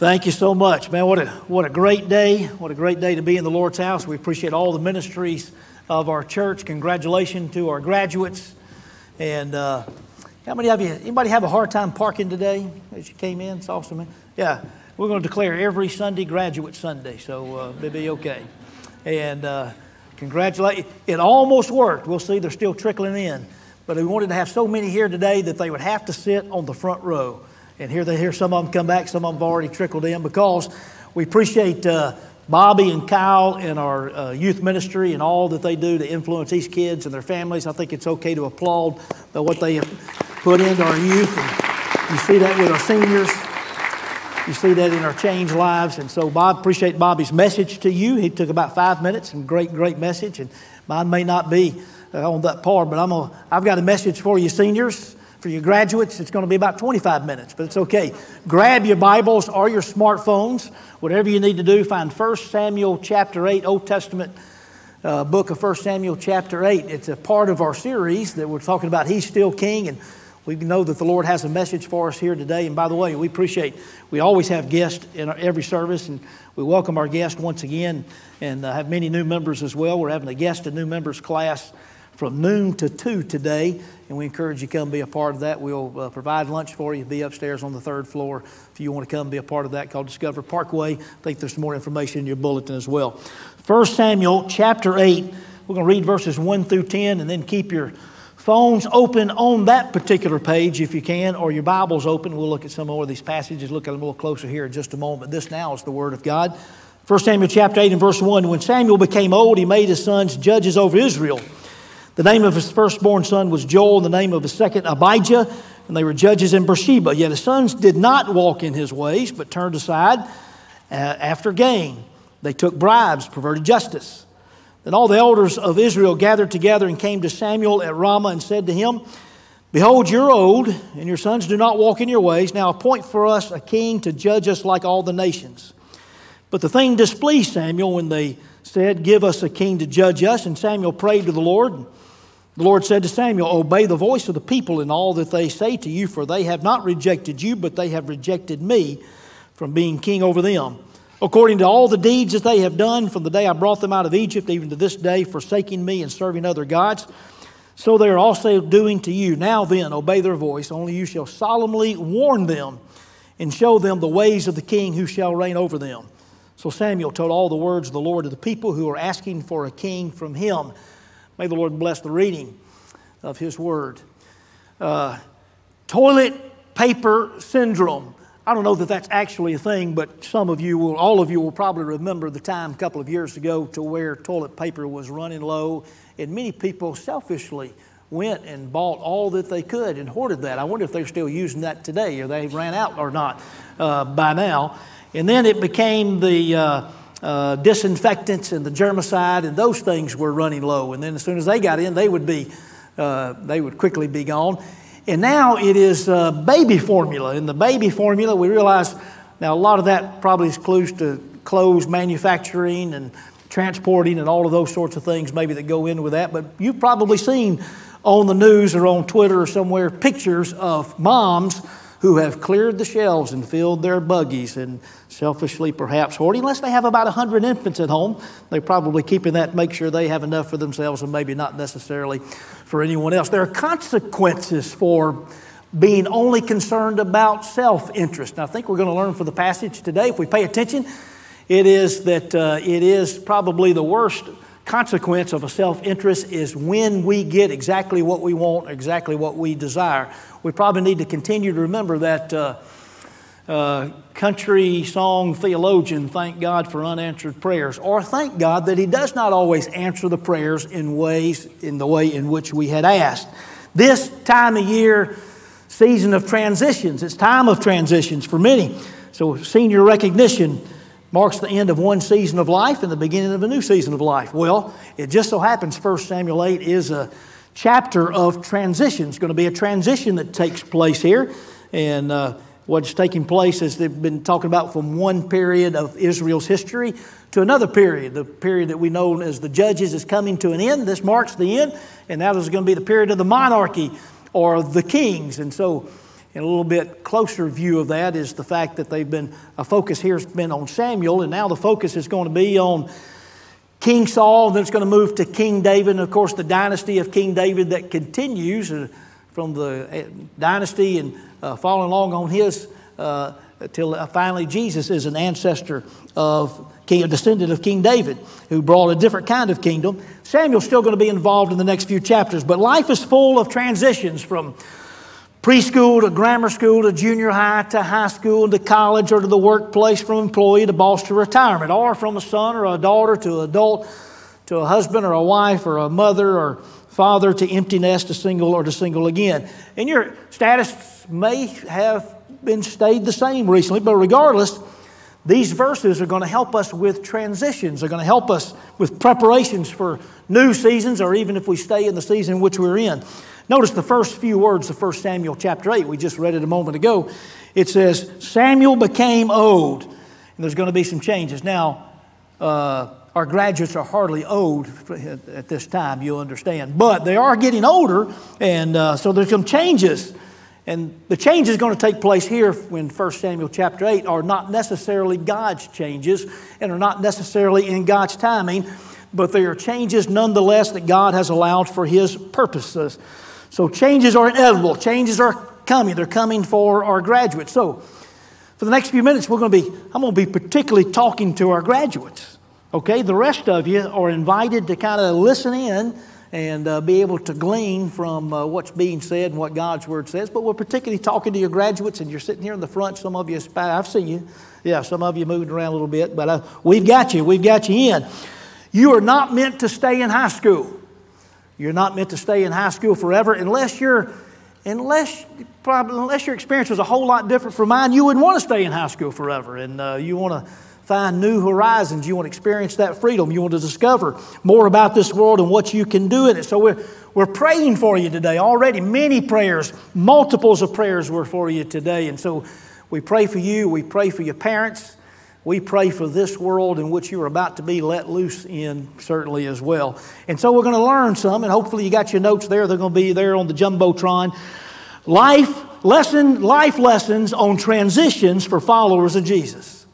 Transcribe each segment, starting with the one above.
Thank you so much, man. What a, what a great day. What a great day to be in the Lord's house. We appreciate all the ministries of our church. Congratulations to our graduates. And uh, how many of you, anybody have a hard time parking today as you came in? It's awesome, man. Yeah, we're going to declare every Sunday Graduate Sunday, so uh, it'll be okay. And uh, congratulate. It almost worked. We'll see, they're still trickling in. But we wanted to have so many here today that they would have to sit on the front row. And here they hear some of them come back, some of them have already trickled in because we appreciate uh, Bobby and Kyle and our uh, youth ministry and all that they do to influence these kids and their families. I think it's okay to applaud what they have put into our youth. And you see that with our seniors. You see that in our changed lives. And so, Bob, appreciate Bobby's message to you. He took about five minutes and great, great message. And mine may not be uh, on that part, but I'm a, I've got a message for you, seniors. For your graduates, it's going to be about 25 minutes, but it's okay. Grab your Bibles or your smartphones, whatever you need to do. Find 1 Samuel chapter 8, Old Testament uh, book of 1 Samuel chapter 8. It's a part of our series that we're talking about He's Still King, and we know that the Lord has a message for us here today. And by the way, we appreciate, we always have guests in our, every service, and we welcome our guests once again and uh, have many new members as well. We're having a guest and new members class from noon to 2 today, and we encourage you to come be a part of that. We'll uh, provide lunch for you, be upstairs on the third floor if you want to come be a part of that called Discover Parkway. I think there's more information in your bulletin as well. 1 Samuel chapter 8, we're going to read verses 1 through 10, and then keep your phones open on that particular page if you can, or your Bible's open. We'll look at some more of these passages, look at them a little closer here in just a moment. This now is the Word of God. 1 Samuel chapter 8 and verse 1 When Samuel became old, he made his sons judges over Israel. The name of his firstborn son was Joel, and the name of his second, Abijah, and they were judges in Beersheba. Yet his sons did not walk in his ways, but turned aside uh, after gain. They took bribes, perverted justice. Then all the elders of Israel gathered together and came to Samuel at Ramah and said to him, Behold, you're old, and your sons do not walk in your ways. Now appoint for us a king to judge us like all the nations. But the thing displeased Samuel when they said, Give us a king to judge us. And Samuel prayed to the Lord. The Lord said to Samuel, Obey the voice of the people in all that they say to you, for they have not rejected you, but they have rejected me from being king over them. According to all the deeds that they have done from the day I brought them out of Egypt, even to this day, forsaking me and serving other gods, so they are also doing to you. Now then, obey their voice, only you shall solemnly warn them and show them the ways of the king who shall reign over them. So Samuel told all the words of the Lord to the people who are asking for a king from him. May the Lord bless the reading of His Word. Uh, toilet paper syndrome. I don't know that that's actually a thing, but some of you will, all of you will probably remember the time a couple of years ago to where toilet paper was running low, and many people selfishly went and bought all that they could and hoarded that. I wonder if they're still using that today, or they ran out or not uh, by now. And then it became the uh, uh, disinfectants and the germicide and those things were running low. And then as soon as they got in, they would be, uh, they would quickly be gone. And now it is uh, baby formula. In the baby formula, we realize now a lot of that probably is close to clothes manufacturing and transporting and all of those sorts of things maybe that go in with that. But you've probably seen on the news or on Twitter or somewhere pictures of moms who have cleared the shelves and filled their buggies and selfishly perhaps hoarding, unless they have about 100 infants at home. They're probably keeping that to make sure they have enough for themselves and maybe not necessarily for anyone else. There are consequences for being only concerned about self interest. And I think we're going to learn from the passage today, if we pay attention, it is that uh, it is probably the worst consequence of a self interest is when we get exactly what we want, exactly what we desire. We probably need to continue to remember that uh, uh, country song theologian, thank God for unanswered prayers, or thank God that He does not always answer the prayers in ways in the way in which we had asked. This time of year, season of transitions, it's time of transitions for many. So, senior recognition marks the end of one season of life and the beginning of a new season of life. Well, it just so happens 1 Samuel 8 is a chapter of transition. It's going to be a transition that takes place here. And uh, what's taking place is they've been talking about from one period of Israel's history to another period. The period that we know as the Judges is coming to an end. This marks the end. And that is going to be the period of the monarchy or the kings. And so And a little bit closer view of that is the fact that they've been, a focus here has been on Samuel, and now the focus is going to be on King Saul, then it's going to move to King David, and of course, the dynasty of King David that continues uh, from the uh, dynasty and uh, following along on his uh, till uh, finally Jesus is an ancestor of king, a descendant of King David, who brought a different kind of kingdom. Samuel's still going to be involved in the next few chapters, but life is full of transitions from preschool to grammar school to junior high to high school to college or to the workplace, from employee to boss to retirement, or from a son or a daughter to adult to a husband or a wife or a mother or father to empty nest to single or to single again. And your status may have been stayed the same recently, but regardless, these verses are going to help us with transitions. They're going to help us with preparations for new seasons or even if we stay in the season which we're in. Notice the first few words of 1 Samuel chapter 8. We just read it a moment ago. It says, Samuel became old. And there's going to be some changes. Now, uh, our graduates are hardly old at this time, you'll understand. But they are getting older, and uh, so there's some changes. And the changes going to take place here in 1 Samuel chapter 8 are not necessarily God's changes and are not necessarily in God's timing, but they are changes nonetheless that God has allowed for His purposes. So changes are inevitable, changes are coming. They're coming for our graduates. So for the next few minutes, we're going to be, I'm going to be particularly talking to our graduates. Okay, the rest of you are invited to kind of listen in and uh, be able to glean from uh, what's being said and what God's Word says. But we're particularly talking to your graduates, and you're sitting here in the front. Some of you, I've seen you. Yeah, some of you moving around a little bit, but uh, we've got you. We've got you in. You are not meant to stay in high school. You're not meant to stay in high school forever unless you're unless probably unless your experience was a whole lot different from mine. You wouldn't want to stay in high school forever, and uh, you want to find new horizons. You want to experience that freedom. You want to discover more about this world and what you can do in it. So we're, we're praying for you today already. Many prayers, multiples of prayers were for you today. And so we pray for you. We pray for your parents. We pray for this world in which you're about to be let loose in, certainly as well. And so we're going to learn some, and hopefully you got your notes there. They're going to be there on the Jumbotron. Life lesson, life lessons on transitions for followers of Jesus.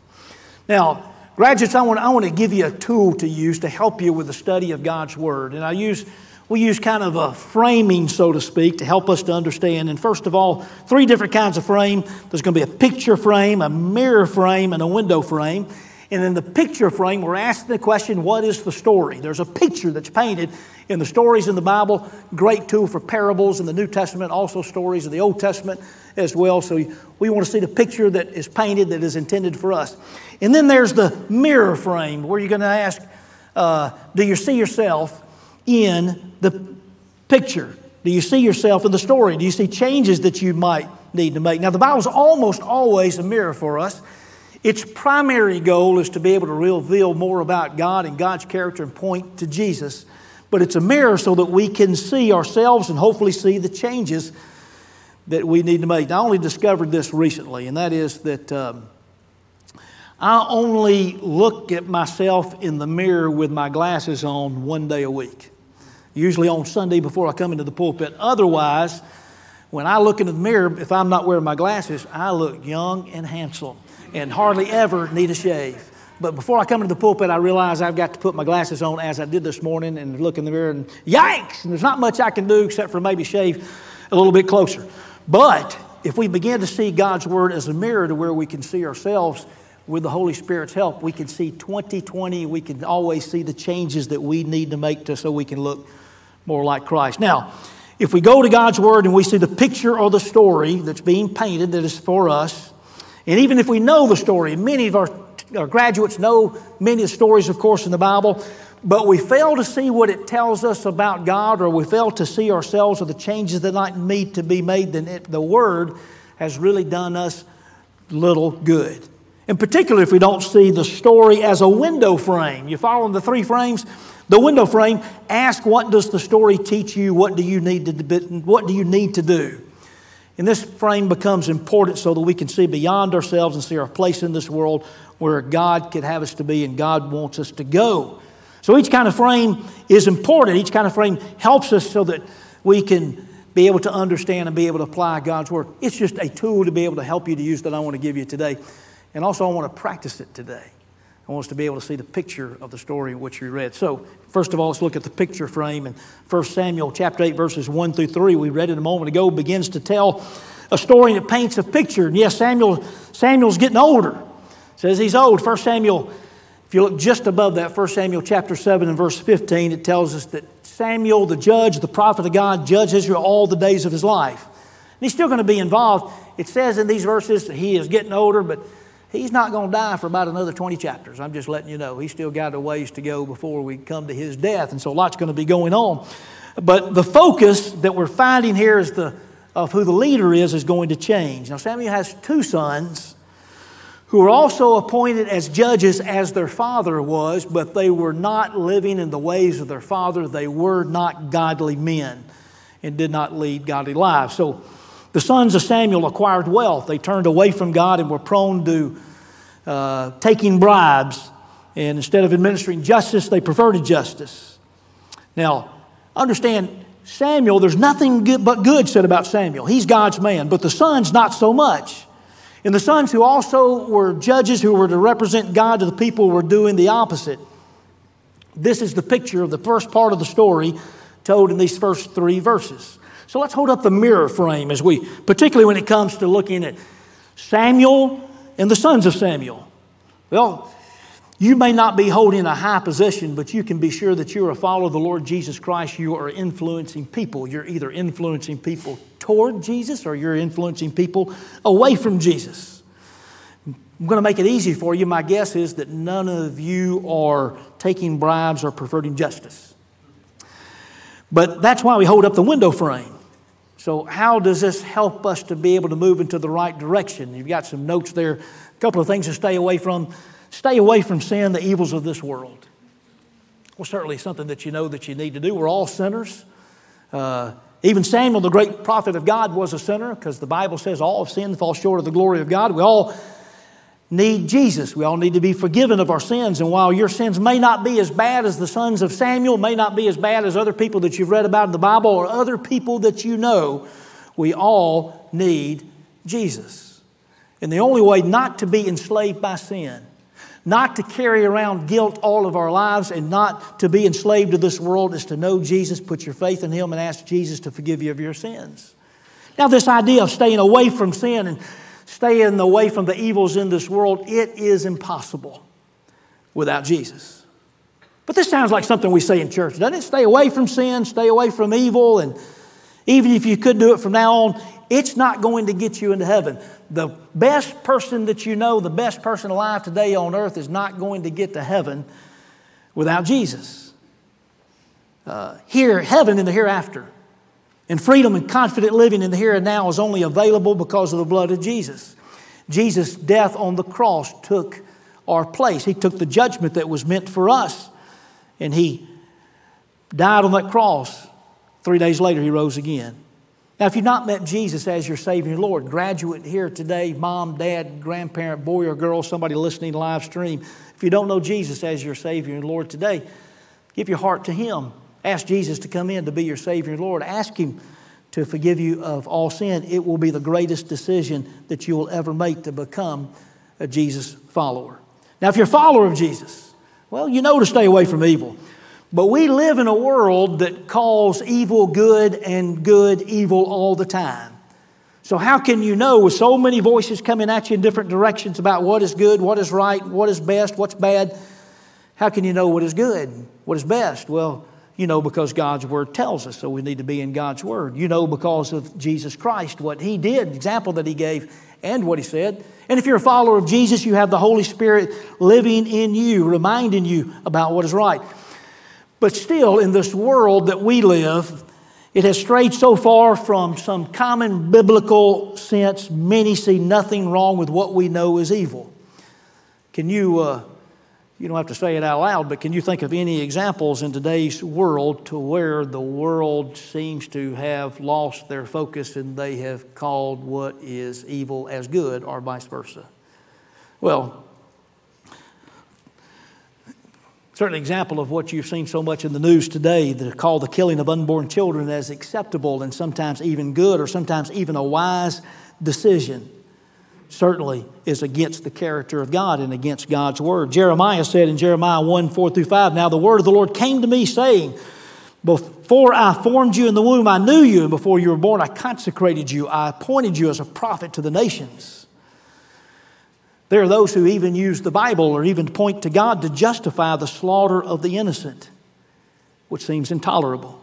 Now, graduates, I want, I want to give you a tool to use to help you with the study of God's Word. And I use, we use kind of a framing, so to speak, to help us to understand. And first of all, three different kinds of frame. There's going to be a picture frame, a mirror frame, and a window frame. And in the picture frame, we're asking the question, what is the story? There's a picture that's painted in the stories in the Bible, great tool for parables in the New Testament, also stories of the Old Testament as well. So we want to see the picture that is painted that is intended for us. And then there's the mirror frame where you're going to ask, uh, do you see yourself in the picture? Do you see yourself in the story? Do you see changes that you might need to make? Now, the Bible is almost always a mirror for us. Its primary goal is to be able to reveal more about God and God's character and point to Jesus. But it's a mirror so that we can see ourselves and hopefully see the changes that we need to make. I only discovered this recently, and that is that um, I only look at myself in the mirror with my glasses on one day a week, usually on Sunday before I come into the pulpit. Otherwise, when I look into the mirror, if I'm not wearing my glasses, I look young and handsome and hardly ever need a shave. But before I come into the pulpit, I realize I've got to put my glasses on as I did this morning and look in the mirror and yikes! And there's not much I can do except for maybe shave a little bit closer. But if we begin to see God's Word as a mirror to where we can see ourselves with the Holy Spirit's help, we can see 2020, we can always see the changes that we need to make to so we can look more like Christ. Now, if we go to God's Word and we see the picture or the story that's being painted that is for us, and even if we know the story, many of our, our graduates know many of the stories, of course, in the Bible, but we fail to see what it tells us about God, or we fail to see ourselves or the changes that might need to be made, then it, the Word has really done us little good. In particular, if we don't see the story as a window frame. You follow the three frames? The window frame, ask what does the story teach you? What do you need to, what do, you need to do? And this frame becomes important so that we can see beyond ourselves and see our place in this world where God could have us to be and God wants us to go. So each kind of frame is important. Each kind of frame helps us so that we can be able to understand and be able to apply God's Word. It's just a tool to be able to help you to use that I want to give you today. And also, I want to practice it today. I want us to be able to see the picture of the story which we read. So, first of all, let's look at the picture frame. And 1 Samuel chapter 8, verses 1 through 3, we read it a moment ago, begins to tell a story that paints a picture. And yes, Samuel, Samuel's getting older. Says he's old. 1 Samuel, if you look just above that, 1 Samuel chapter 7 and verse 15, it tells us that Samuel, the judge, the prophet of God, judged Israel all the days of his life. And he's still going to be involved. It says in these verses that he is getting older, but he's not going to die for about another 20 chapters. I'm just letting you know. He's still got a ways to go before we come to his death, and so a lot's going to be going on. But the focus that we're finding here is the, of who the leader is is going to change. Now, Samuel has two sons who were also appointed as judges as their father was, but they were not living in the ways of their father. They were not godly men and did not lead godly lives. So the sons of Samuel acquired wealth. They turned away from God and were prone to uh, taking bribes. And instead of administering justice, they perverted justice. Now, understand, Samuel, there's nothing good but good said about Samuel. He's God's man, but the sons, not so much. And the sons who also were judges who were to represent God to the people were doing the opposite. This is the picture of the first part of the story told in these first three verses. So let's hold up the mirror frame as we, particularly when it comes to looking at Samuel and the sons of Samuel. Well, you may not be holding a high position, but you can be sure that you're a follower of the Lord Jesus Christ. You are influencing people. You're either influencing people toward Jesus or you're influencing people away from Jesus. I'm going to make it easy for you. My guess is that none of you are taking bribes or perverting justice. But that's why we hold up the window frame. So, how does this help us to be able to move into the right direction? You've got some notes there, a couple of things to stay away from. Stay away from sin, the evils of this world. Well, certainly something that you know that you need to do. We're all sinners. Uh, even Samuel, the great prophet of God, was a sinner because the Bible says all of sin falls short of the glory of God. We all need Jesus. We all need to be forgiven of our sins. And while your sins may not be as bad as the sons of Samuel, may not be as bad as other people that you've read about in the Bible or other people that you know, we all need Jesus. And the only way not to be enslaved by sin not to carry around guilt all of our lives and not to be enslaved to this world is to know Jesus, put your faith in Him, and ask Jesus to forgive you of your sins. Now, this idea of staying away from sin and staying away from the evils in this world, it is impossible without Jesus. But this sounds like something we say in church, doesn't it? Stay away from sin, stay away from evil, and even if you could do it from now on, it's not going to get you into heaven. The best person that you know, the best person alive today on earth, is not going to get to heaven without Jesus. Uh, here, heaven in the hereafter, and freedom and confident living in the here and now is only available because of the blood of Jesus. Jesus' death on the cross took our place. He took the judgment that was meant for us, and He died on that cross. Three days later, He rose again. Now, if you've not met Jesus as your Savior and Lord, graduate here today, mom, dad, grandparent, boy or girl, somebody listening live stream, if you don't know Jesus as your Savior and Lord today, give your heart to Him. Ask Jesus to come in to be your Savior and Lord. Ask Him to forgive you of all sin. It will be the greatest decision that you will ever make to become a Jesus follower. Now, if you're a follower of Jesus, well, you know to stay away from evil. But we live in a world that calls evil good and good evil all the time. So, how can you know with so many voices coming at you in different directions about what is good, what is right, what is best, what's bad? How can you know what is good, what is best? Well, you know because God's Word tells us, so we need to be in God's Word. You know because of Jesus Christ, what He did, example that He gave, and what He said. And if you're a follower of Jesus, you have the Holy Spirit living in you, reminding you about what is right. But still, in this world that we live, it has strayed so far from some common biblical sense, many see nothing wrong with what we know is evil. Can you, uh, you don't have to say it out loud, but can you think of any examples in today's world to where the world seems to have lost their focus and they have called what is evil as good or vice versa? Well, Certainly, example of what you've seen so much in the news today, the call the killing of unborn children as acceptable and sometimes even good or sometimes even a wise decision certainly is against the character of God and against God's word. Jeremiah said in Jeremiah 1 4 through 5, Now the word of the Lord came to me, saying, Before I formed you in the womb, I knew you, and before you were born, I consecrated you. I appointed you as a prophet to the nations. There are those who even use the Bible or even point to God to justify the slaughter of the innocent, which seems intolerable.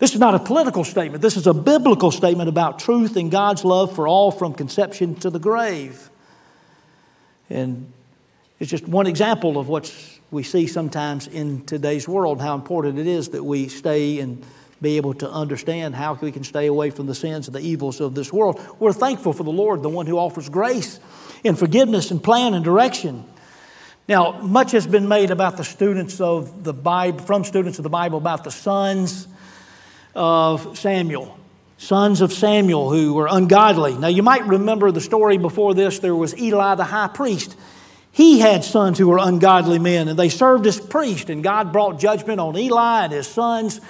This is not a political statement. This is a biblical statement about truth and God's love for all from conception to the grave. And it's just one example of what we see sometimes in today's world, how important it is that we stay and be able to understand how we can stay away from the sins and the evils of this world. We're thankful for the Lord, the one who offers grace and forgiveness and plan and direction. Now, much has been made about the students of the Bible, from students of the Bible, about the sons of Samuel, sons of Samuel who were ungodly. Now, you might remember the story before this. There was Eli the high priest. He had sons who were ungodly men, and they served as priests, and God brought judgment on Eli and his sons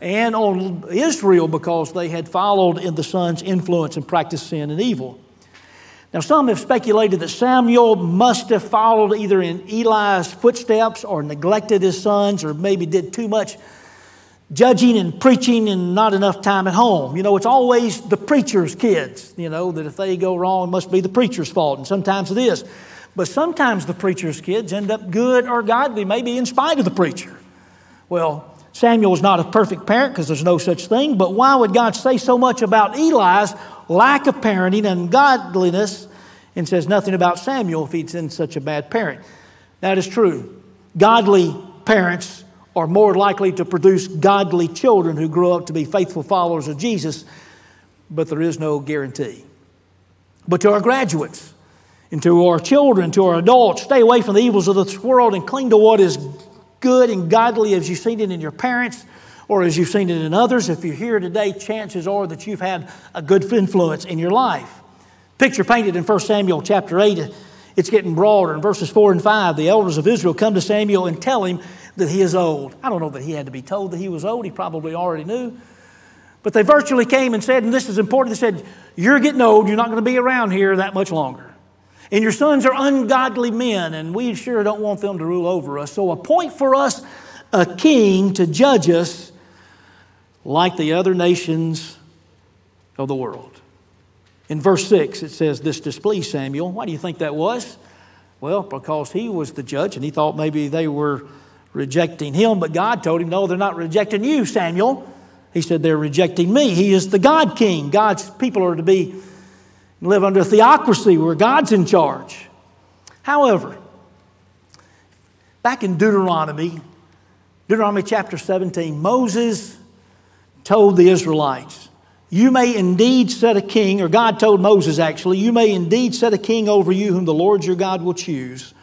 and on Israel because they had followed in the sons' influence and practiced sin and evil. Now, some have speculated that Samuel must have followed either in Eli's footsteps or neglected his sons or maybe did too much judging and preaching and not enough time at home. You know, it's always the preacher's kids, you know, that if they go wrong, it must be the preacher's fault, and sometimes it is. But sometimes the preacher's kids end up good or godly, maybe in spite of the preacher. Well, Samuel was not a perfect parent because there's no such thing, but why would God say so much about Eli's lack of parenting and godliness and says nothing about Samuel if he's in such a bad parent? That is true. Godly parents are more likely to produce godly children who grow up to be faithful followers of Jesus, but there is no guarantee. But to our graduates, and to our children, to our adults, stay away from the evils of this world and cling to what is good and godly as you've seen it in your parents or as you've seen it in others. If you're here today, chances are that you've had a good influence in your life. Picture painted in 1 Samuel chapter 8, it's getting broader. In verses 4 and 5, the elders of Israel come to Samuel and tell him that he is old. I don't know that he had to be told that he was old, he probably already knew. But they virtually came and said, and this is important, they said, You're getting old, you're not going to be around here that much longer. And your sons are ungodly men, and we sure don't want them to rule over us. So appoint for us a king to judge us like the other nations of the world. In verse 6, it says, This displeased Samuel. Why do you think that was? Well, because he was the judge, and he thought maybe they were rejecting him, but God told him, No, they're not rejecting you, Samuel. He said, They're rejecting me. He is the God King. God's people are to be live under theocracy where God's in charge. However, back in Deuteronomy, Deuteronomy chapter 17, Moses told the Israelites, You may indeed set a king, or God told Moses actually, you may indeed set a king over you whom the Lord your God will choose.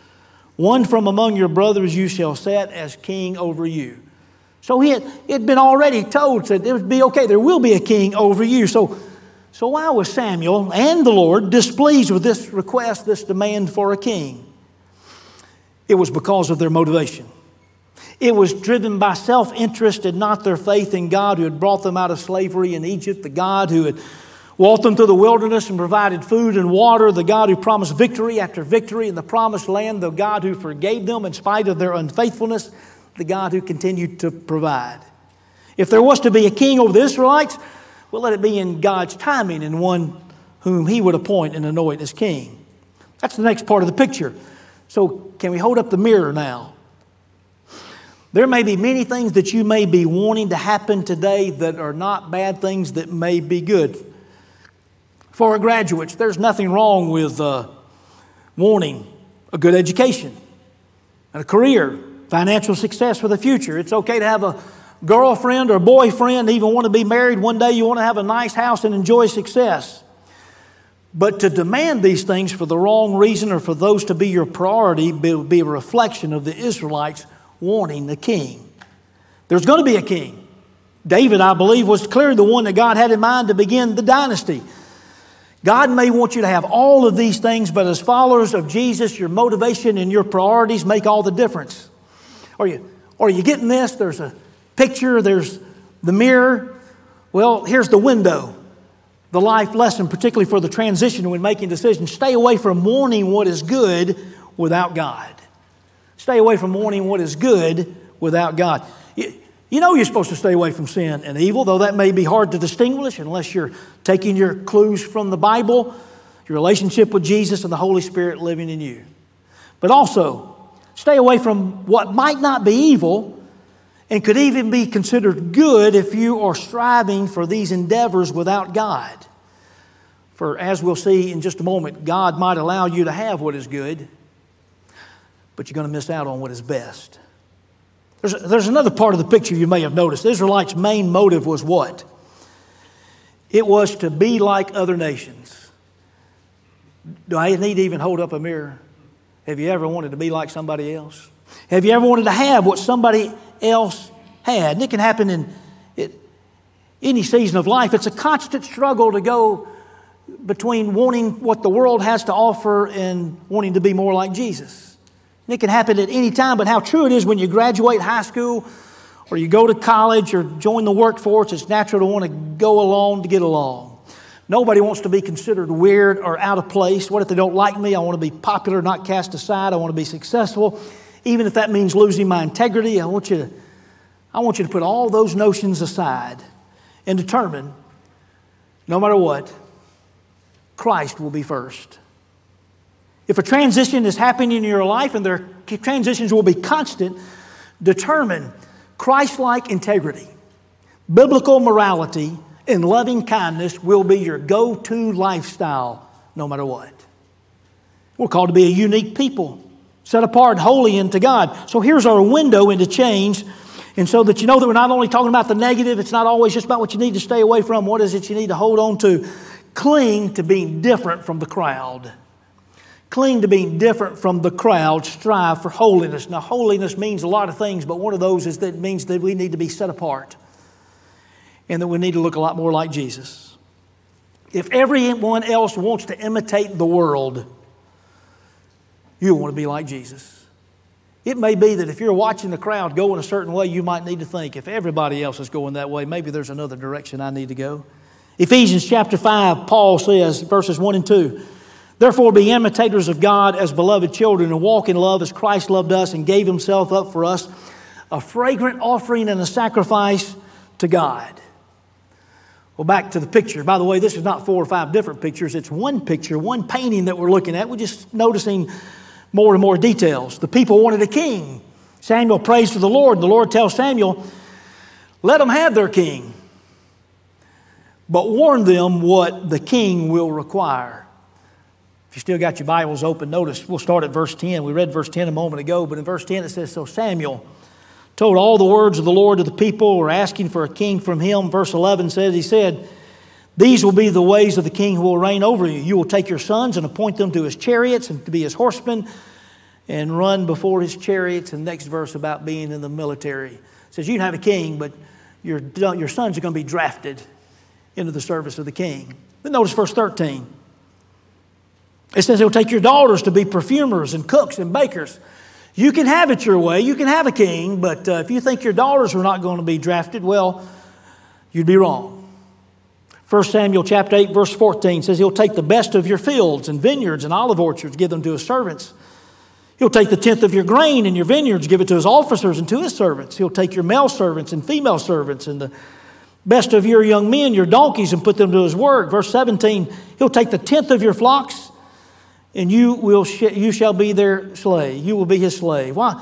One from among your brothers you shall set as king over you. So he had, had been already told that it would be okay, there will be a king over you. So, so why was Samuel and the Lord displeased with this request, this demand for a king? It was because of their motivation. It was driven by self interest and not their faith in God who had brought them out of slavery in Egypt, the God who had walked them through the wilderness and provided food and water, the God who promised victory after victory in the promised land, the God who forgave them in spite of their unfaithfulness, the God who continued to provide. If there was to be a king over the Israelites, well, let it be in God's timing and one whom he would appoint and anoint as king. That's the next part of the picture. So, can we hold up the mirror now? There may be many things that you may be wanting to happen today that are not bad things that may be good. For graduates, there's nothing wrong with uh, wanting a good education and a career, financial success for the future. It's okay to have a girlfriend or boyfriend, even want to be married one day, you want to have a nice house and enjoy success. But to demand these things for the wrong reason or for those to be your priority would be a reflection of the Israelites wanting the king. There's going to be a king. David, I believe, was clearly the one that God had in mind to begin the dynasty. God may want you to have all of these things, but as followers of Jesus, your motivation and your priorities make all the difference. Are you, are you getting this? There's a picture, there's the mirror. Well, here's the window, the life lesson, particularly for the transition when making decisions. Stay away from wanting what is good without God. Stay away from wanting what is good without God. You, you know you're supposed to stay away from sin and evil, though that may be hard to distinguish unless you're taking your clues from the Bible, your relationship with Jesus and the Holy Spirit living in you. But also, stay away from what might not be evil and could even be considered good if you are striving for these endeavors without God. For as we'll see in just a moment, God might allow you to have what is good, but you're going to miss out on what is best. There's, there's another part of the picture you may have noticed. The Israelites' main motive was what? It was to be like other nations. Do I need to even hold up a mirror? Have you ever wanted to be like somebody else? Have you ever wanted to have what somebody else had? And it can happen in it, any season of life. It's a constant struggle to go between wanting what the world has to offer and wanting to be more like Jesus. And it can happen at any time, but how true it is when you graduate high school or you go to college or join the workforce, it's natural to want to go along to get along. Nobody wants to be considered weird or out of place. What if they don't like me? I want to be popular, not cast aside. I want to be successful. Even if that means losing my integrity, I want you to, I want you to put all those notions aside and determine, no matter what, Christ will be first. If a transition is happening in your life, and their transitions will be constant, determine Christ like integrity, biblical morality, and loving kindness will be your go to lifestyle no matter what. We're called to be a unique people, set apart, holy unto God. So here's our window into change. And so that you know that we're not only talking about the negative, it's not always just about what you need to stay away from. What is it you need to hold on to? Cling to being different from the crowd. Cling to being different from the crowd, strive for holiness. Now, holiness means a lot of things, but one of those is that it means that we need to be set apart and that we need to look a lot more like Jesus. If everyone else wants to imitate the world, you want to be like Jesus. It may be that if you're watching the crowd go in a certain way, you might need to think if everybody else is going that way, maybe there's another direction I need to go. Ephesians chapter 5, Paul says, verses 1 and 2 Therefore, be imitators of God as beloved children and walk in love as Christ loved us and gave himself up for us, a fragrant offering and a sacrifice to God. Well, back to the picture. By the way, this is not four or five different pictures. It's one picture, one painting that we're looking at. We're just noticing more and more details. The people wanted a king. Samuel prays to the Lord. And the Lord tells Samuel, let them have their king, but warn them what the king will require you still got your Bibles open, notice we'll start at verse 10. We read verse 10 a moment ago, but in verse 10 it says, So Samuel told all the words of the Lord to the people, were asking for a king from him. Verse 11 says, He said, These will be the ways of the king who will reign over you. You will take your sons and appoint them to his chariots and to be his horsemen and run before his chariots. And next verse about being in the military it says, You can have a king, but your, your sons are going to be drafted into the service of the king. Then notice verse 13. It says he'll take your daughters to be perfumers and cooks and bakers. You can have it your way. You can have a king, but uh, if you think your daughters are not going to be drafted, well, you'd be wrong. 1 Samuel chapter 8, verse 14 says he'll take the best of your fields and vineyards and olive orchards, give them to his servants. He'll take the tenth of your grain in your vineyards, give it to his officers and to his servants. He'll take your male servants and female servants and the best of your young men, your donkeys, and put them to his work. Verse 17, he'll take the tenth of your flocks and you, will sh- you shall be their slave. You will be his slave. Why?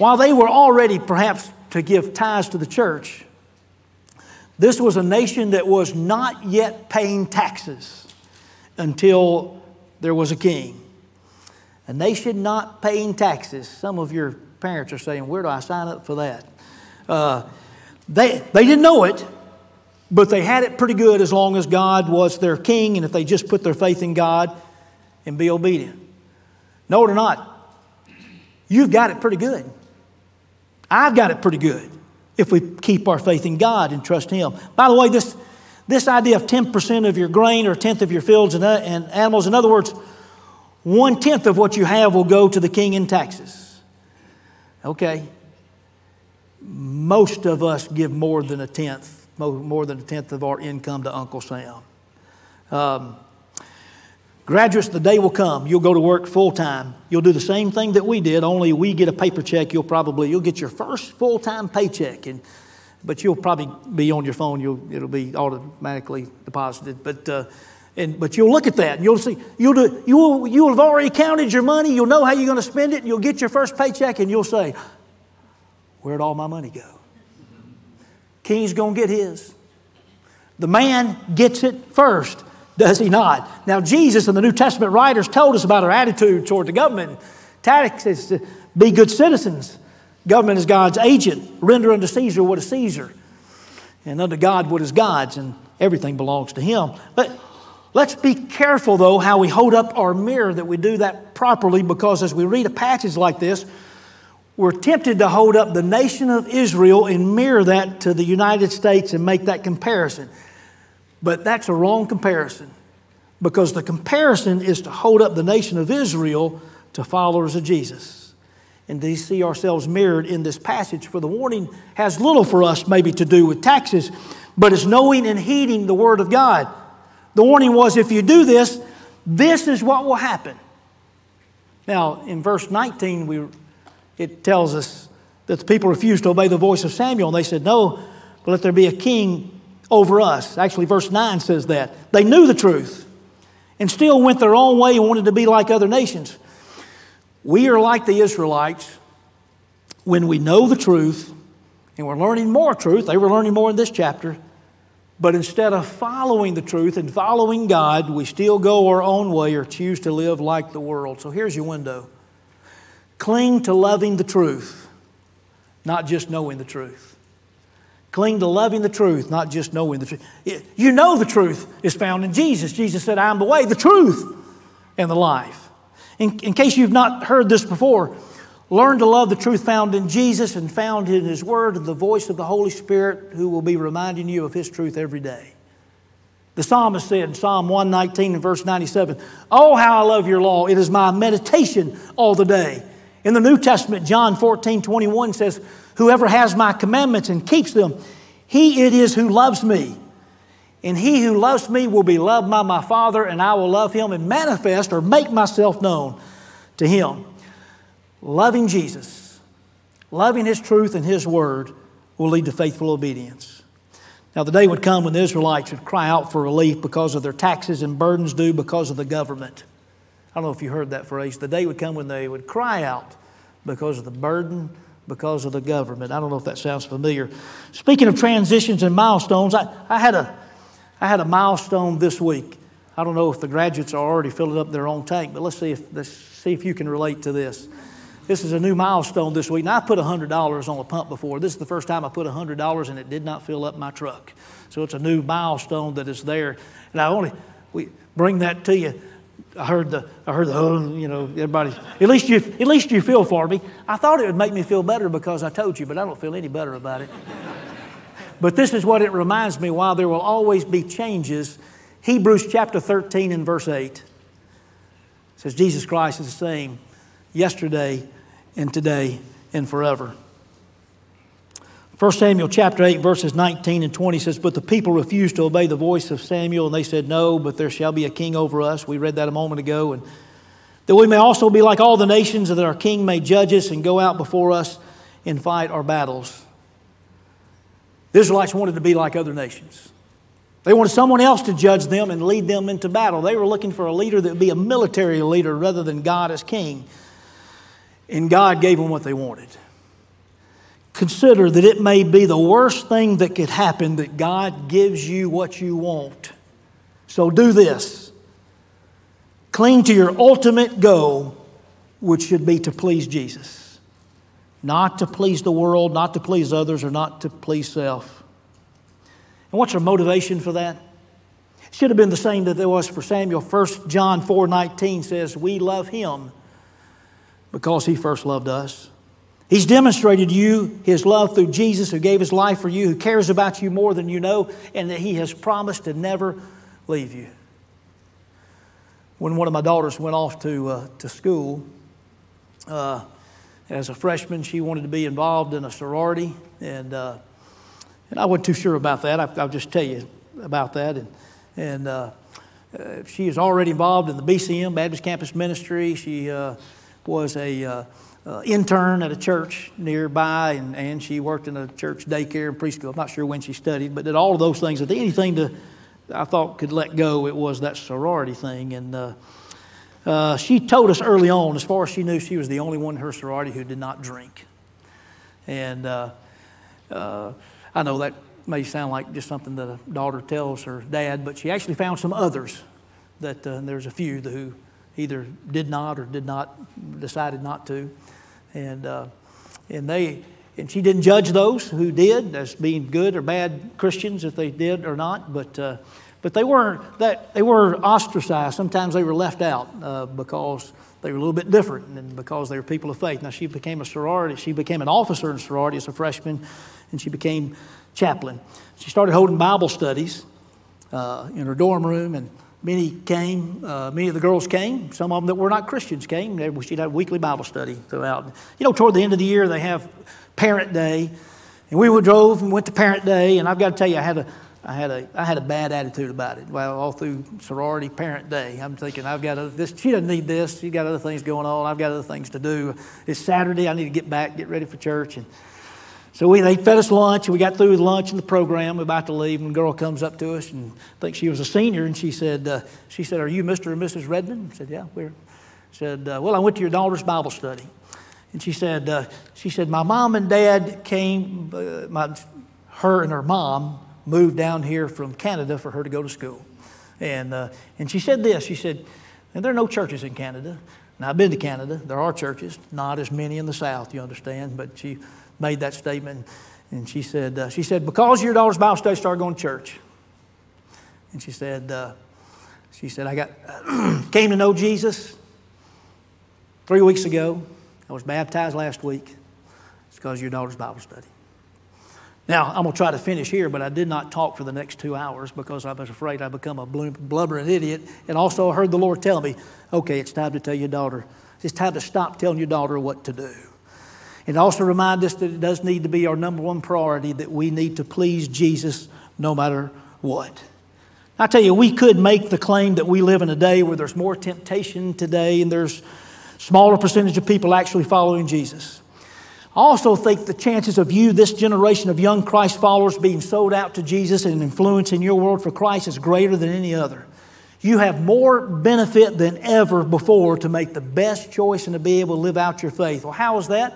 while they were already perhaps to give tithes to the church, this was a nation that was not yet paying taxes until there was a king. A nation not paying taxes. Some of your parents are saying, Where do I sign up for that? Uh, they, they didn't know it, but they had it pretty good as long as God was their king, and if they just put their faith in God, and be obedient. Know it or not, you've got it pretty good. I've got it pretty good if we keep our faith in God and trust Him. By the way, this, this idea of 10% of your grain or a tenth of your fields and, uh, and animals, in other words, one tenth of what you have will go to the king in taxes. Okay. Most of us give more than a tenth, more than a tenth of our income to Uncle Sam. Um, graduates, the day will come. You'll go to work full time. You'll do the same thing that we did, only we get a paper check. You'll probably you'll get your first full time paycheck, and but you'll probably be on your phone. You'll it'll be automatically deposited, but. Uh, and, but you'll look at that and you'll see, you'll, do, you'll, you'll have already counted your money. You'll know how you're going to spend it. And you'll get your first paycheck and you'll say, Where'd all my money go? King's going to get his. The man gets it first, does he not? Now, Jesus and the New Testament writers told us about our attitude toward the government. Is to be good citizens. Government is God's agent. Render unto Caesar what is Caesar, and unto God what is God's, and everything belongs to Him. But let's be careful, though, how we hold up our mirror that we do that properly, because as we read a passage like this, we're tempted to hold up the nation of Israel and mirror that to the United States and make that comparison. But that's a wrong comparison because the comparison is to hold up the nation of Israel to followers of Jesus. And to see ourselves mirrored in this passage, for the warning has little for us maybe to do with taxes, but it's knowing and heeding the Word of God. The warning was if you do this, this is what will happen. Now, in verse 19, we it tells us that the people refused to obey the voice of Samuel, and they said, No, but let there be a king over us. Actually, verse 9 says that. They knew the truth and still went their own way and wanted to be like other nations. We are like the Israelites when we know the truth and we're learning more truth. They were learning more in this chapter. But instead of following the truth and following God, we still go our own way or choose to live like the world. So here's your window. Cling to loving the truth, not just knowing the truth. Cling to loving the truth, not just knowing the truth. You know the truth is found in Jesus. Jesus said, I am the way, the truth, and the life. In, in case you've not heard this before, learn to love the truth found in Jesus and found in His Word and the voice of the Holy Spirit who will be reminding you of His truth every day. The psalmist said in Psalm 119 and verse 97, Oh, how I love your law. It is my meditation all the day. In the New Testament, John 14, 21 says, Whoever has my commandments and keeps them, he it is who loves me. And he who loves me will be loved by my Father, and I will love him and manifest or make myself known to him. Loving Jesus, loving his truth and his word will lead to faithful obedience. Now, the day would come when the Israelites would cry out for relief because of their taxes and burdens due because of the government. I don't know if you heard that phrase. The day would come when they would cry out because of the burden, because of the government. I don't know if that sounds familiar. Speaking of transitions and milestones, I, I, had, a, I had a milestone this week. I don't know if the graduates are already filling up their own tank, but let's see if, let's see if you can relate to this. This is a new milestone this week. Now, I put $100 on a pump before. This is the first time I put $100 and it did not fill up my truck. So it's a new milestone that is there. And I only we bring that to you I heard the, I heard the, oh, you know, everybody, at least you, at least you feel for me. I thought it would make me feel better because I told you, but I don't feel any better about it. but this is what it reminds me while there will always be changes. Hebrews chapter 13 and verse 8 says, Jesus Christ is the same yesterday and today and forever. 1 Samuel chapter 8, verses 19 and 20 says, But the people refused to obey the voice of Samuel, and they said, No, but there shall be a king over us. We read that a moment ago. And that we may also be like all the nations, and that our king may judge us and go out before us and fight our battles. The Israelites wanted to be like other nations. They wanted someone else to judge them and lead them into battle. They were looking for a leader that would be a military leader rather than God as king. And God gave them what they wanted consider that it may be the worst thing that could happen that God gives you what you want. So do this cling to your ultimate goal, which should be to please Jesus, not to please the world, not to please others, or not to please self. And what's our motivation for that? It should have been the same that there was for Samuel. 1 John 4 19 says, We love him because he first loved us. He's demonstrated to you his love through Jesus, who gave his life for you, who cares about you more than you know, and that he has promised to never leave you. When one of my daughters went off to, uh, to school, uh, as a freshman, she wanted to be involved in a sorority, and uh, and I wasn't too sure about that. I, will just tell you about that. And and uh, uh, she is already involved in the BCM Baptist Campus Ministry. She uh, was a uh, intern at a church nearby, and, and she worked in a church daycare and preschool. I'm not sure when she studied, but did all of those things. If anything to I thought could let go, it was that sorority thing. And uh, uh, she told us early on, as far as she knew, she was the only one in her sorority who did not drink. And uh, uh, I know that may sound like just something that a daughter tells her dad, but she actually found some others that uh, there's a few who either did not or did not decided not to, and uh, and they and she didn't judge those who did as being good or bad Christians if they did or not, but uh, but they were that they were ostracized. Sometimes they were left out uh, because they were a little bit different and because they were people of faith. Now she became a sorority. She became an officer in sorority as a freshman, and she became chaplain. She started holding Bible studies uh, in her dorm room, and many came. Uh, many of the girls came. Some of them that were not Christians came. She'd have weekly Bible study throughout. You know, toward the end of the year, they have Parent Day, and we drove and went to Parent Day, and I've got to tell you, I had a I had a I had a bad attitude about it. Well, all through sorority parent day, I'm thinking I've got other, this. She doesn't need this. She's got other things going on. I've got other things to do. It's Saturday. I need to get back, get ready for church, and so we they fed us lunch, and we got through with lunch and the program. We're about to leave, and a girl comes up to us, and I think she was a senior, and she said, uh, "She said, are you Mr. and Mrs. Redmond?" I said, "Yeah, we're." I Said, uh, "Well, I went to your daughter's Bible study." And she said, uh, she said, my mom and dad came, uh, my, her and her mom moved down here from Canada for her to go to school. And, uh, and she said this, she said, and there are no churches in Canada. Now, I've been to Canada. There are churches, not as many in the South, you understand, but she made that statement. And she said, uh, she said, because your daughter's Bible study started going to church. And she said, uh, she said, I got, came to know Jesus three weeks ago. I was baptized last week. It's because your daughter's Bible study. Now, I'm going to try to finish here, but I did not talk for the next two hours because I was afraid I'd become a blubbering idiot. And also, I heard the Lord tell me, okay, it's time to tell your daughter, it's time to stop telling your daughter what to do. And also remind us that it does need to be our number one priority that we need to please Jesus no matter what. I tell you, we could make the claim that we live in a day where there's more temptation today and there's smaller percentage of people actually following Jesus. I also think the chances of you, this generation of young Christ followers, being sold out to Jesus and influencing your world for Christ is greater than any other. You have more benefit than ever before to make the best choice and to be able to live out your faith. Well, how is that?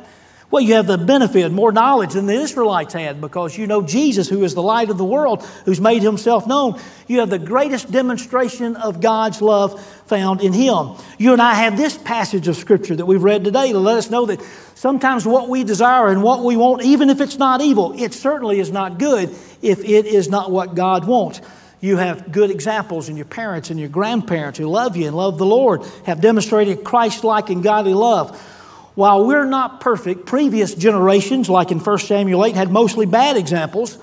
Well, you have the benefit, more knowledge than the Israelites had because you know Jesus, who is the light of the world, who's made himself known. You have the greatest demonstration of God's love found in him. You and I have this passage of Scripture that we've read today to let us know that sometimes what we desire and what we want, even if it's not evil, it certainly is not good if it is not what God wants. You have good examples in your parents and your grandparents who love you and love the Lord, have demonstrated Christ like and godly love. While we're not perfect, previous generations, like in 1 Samuel 8, had mostly bad examples.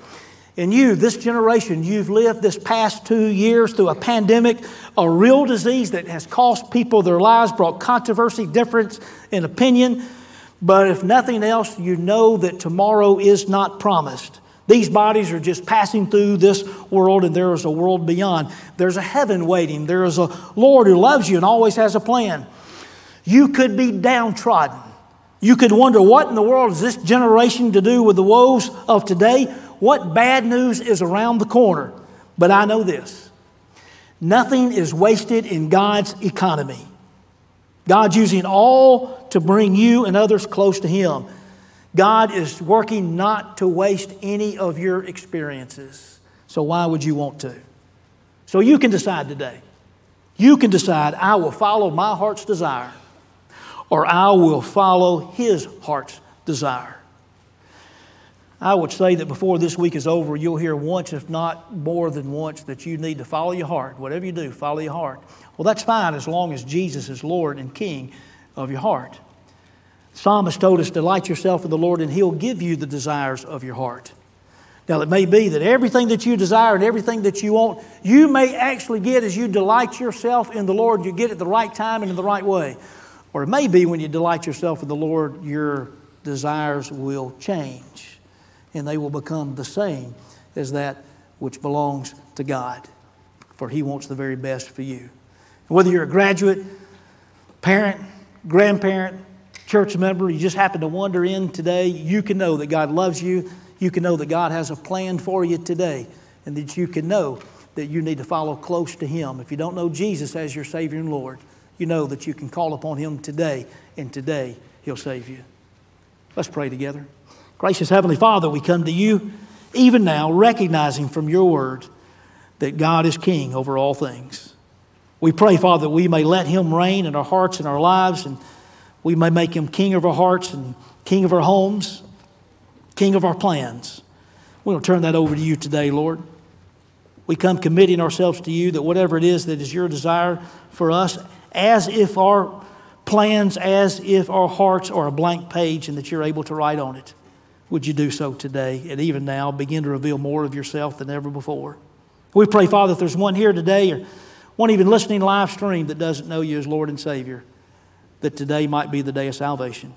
And you, this generation, you've lived this past two years through a pandemic, a real disease that has cost people their lives, brought controversy, difference in opinion. But if nothing else, you know that tomorrow is not promised. These bodies are just passing through this world, and there is a world beyond. There's a heaven waiting. There is a Lord who loves you and always has a plan. You could be downtrodden. You could wonder what in the world is this generation to do with the woes of today? What bad news is around the corner? But I know this nothing is wasted in God's economy. God's using all to bring you and others close to Him. God is working not to waste any of your experiences. So, why would you want to? So, you can decide today. You can decide, I will follow my heart's desire or I will follow his heart's desire. I would say that before this week is over, you'll hear once, if not more than once, that you need to follow your heart. Whatever you do, follow your heart. Well, that's fine as long as Jesus is Lord and King of your heart. The psalmist told us, Delight yourself in the Lord, and He'll give you the desires of your heart. Now, it may be that everything that you desire and everything that you want, you may actually get as you delight yourself in the Lord, you get it the right time and in the right way. Or it may be when you delight yourself in the Lord, your desires will change and they will become the same as that which belongs to God. For He wants the very best for you. Whether you're a graduate, parent, grandparent, church member, you just happen to wander in today, you can know that God loves you. You can know that God has a plan for you today, and that you can know that you need to follow close to Him. If you don't know Jesus as your Savior and Lord, you know that you can call upon Him today, and today He'll save you. Let's pray together. Gracious Heavenly Father, we come to you even now, recognizing from your word that God is King over all things. We pray, Father, that we may let Him reign in our hearts and our lives, and we may make Him King of our hearts and King of our homes, King of our plans. We're going to turn that over to you today, Lord. We come committing ourselves to you that whatever it is that is your desire for us, as if our plans, as if our hearts are a blank page and that you're able to write on it, would you do so today and even now begin to reveal more of yourself than ever before? We pray, Father, if there's one here today or one even listening live stream that doesn't know you as Lord and Savior, that today might be the day of salvation,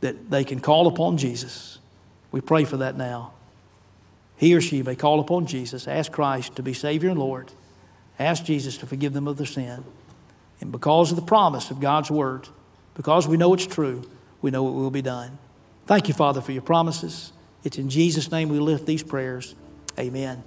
that they can call upon Jesus. We pray for that now. He or she may call upon Jesus, ask Christ to be Savior and Lord, ask Jesus to forgive them of their sin. And because of the promise of God's Word, because we know it's true, we know it will be done. Thank you, Father, for your promises. It's in Jesus' name we lift these prayers. Amen.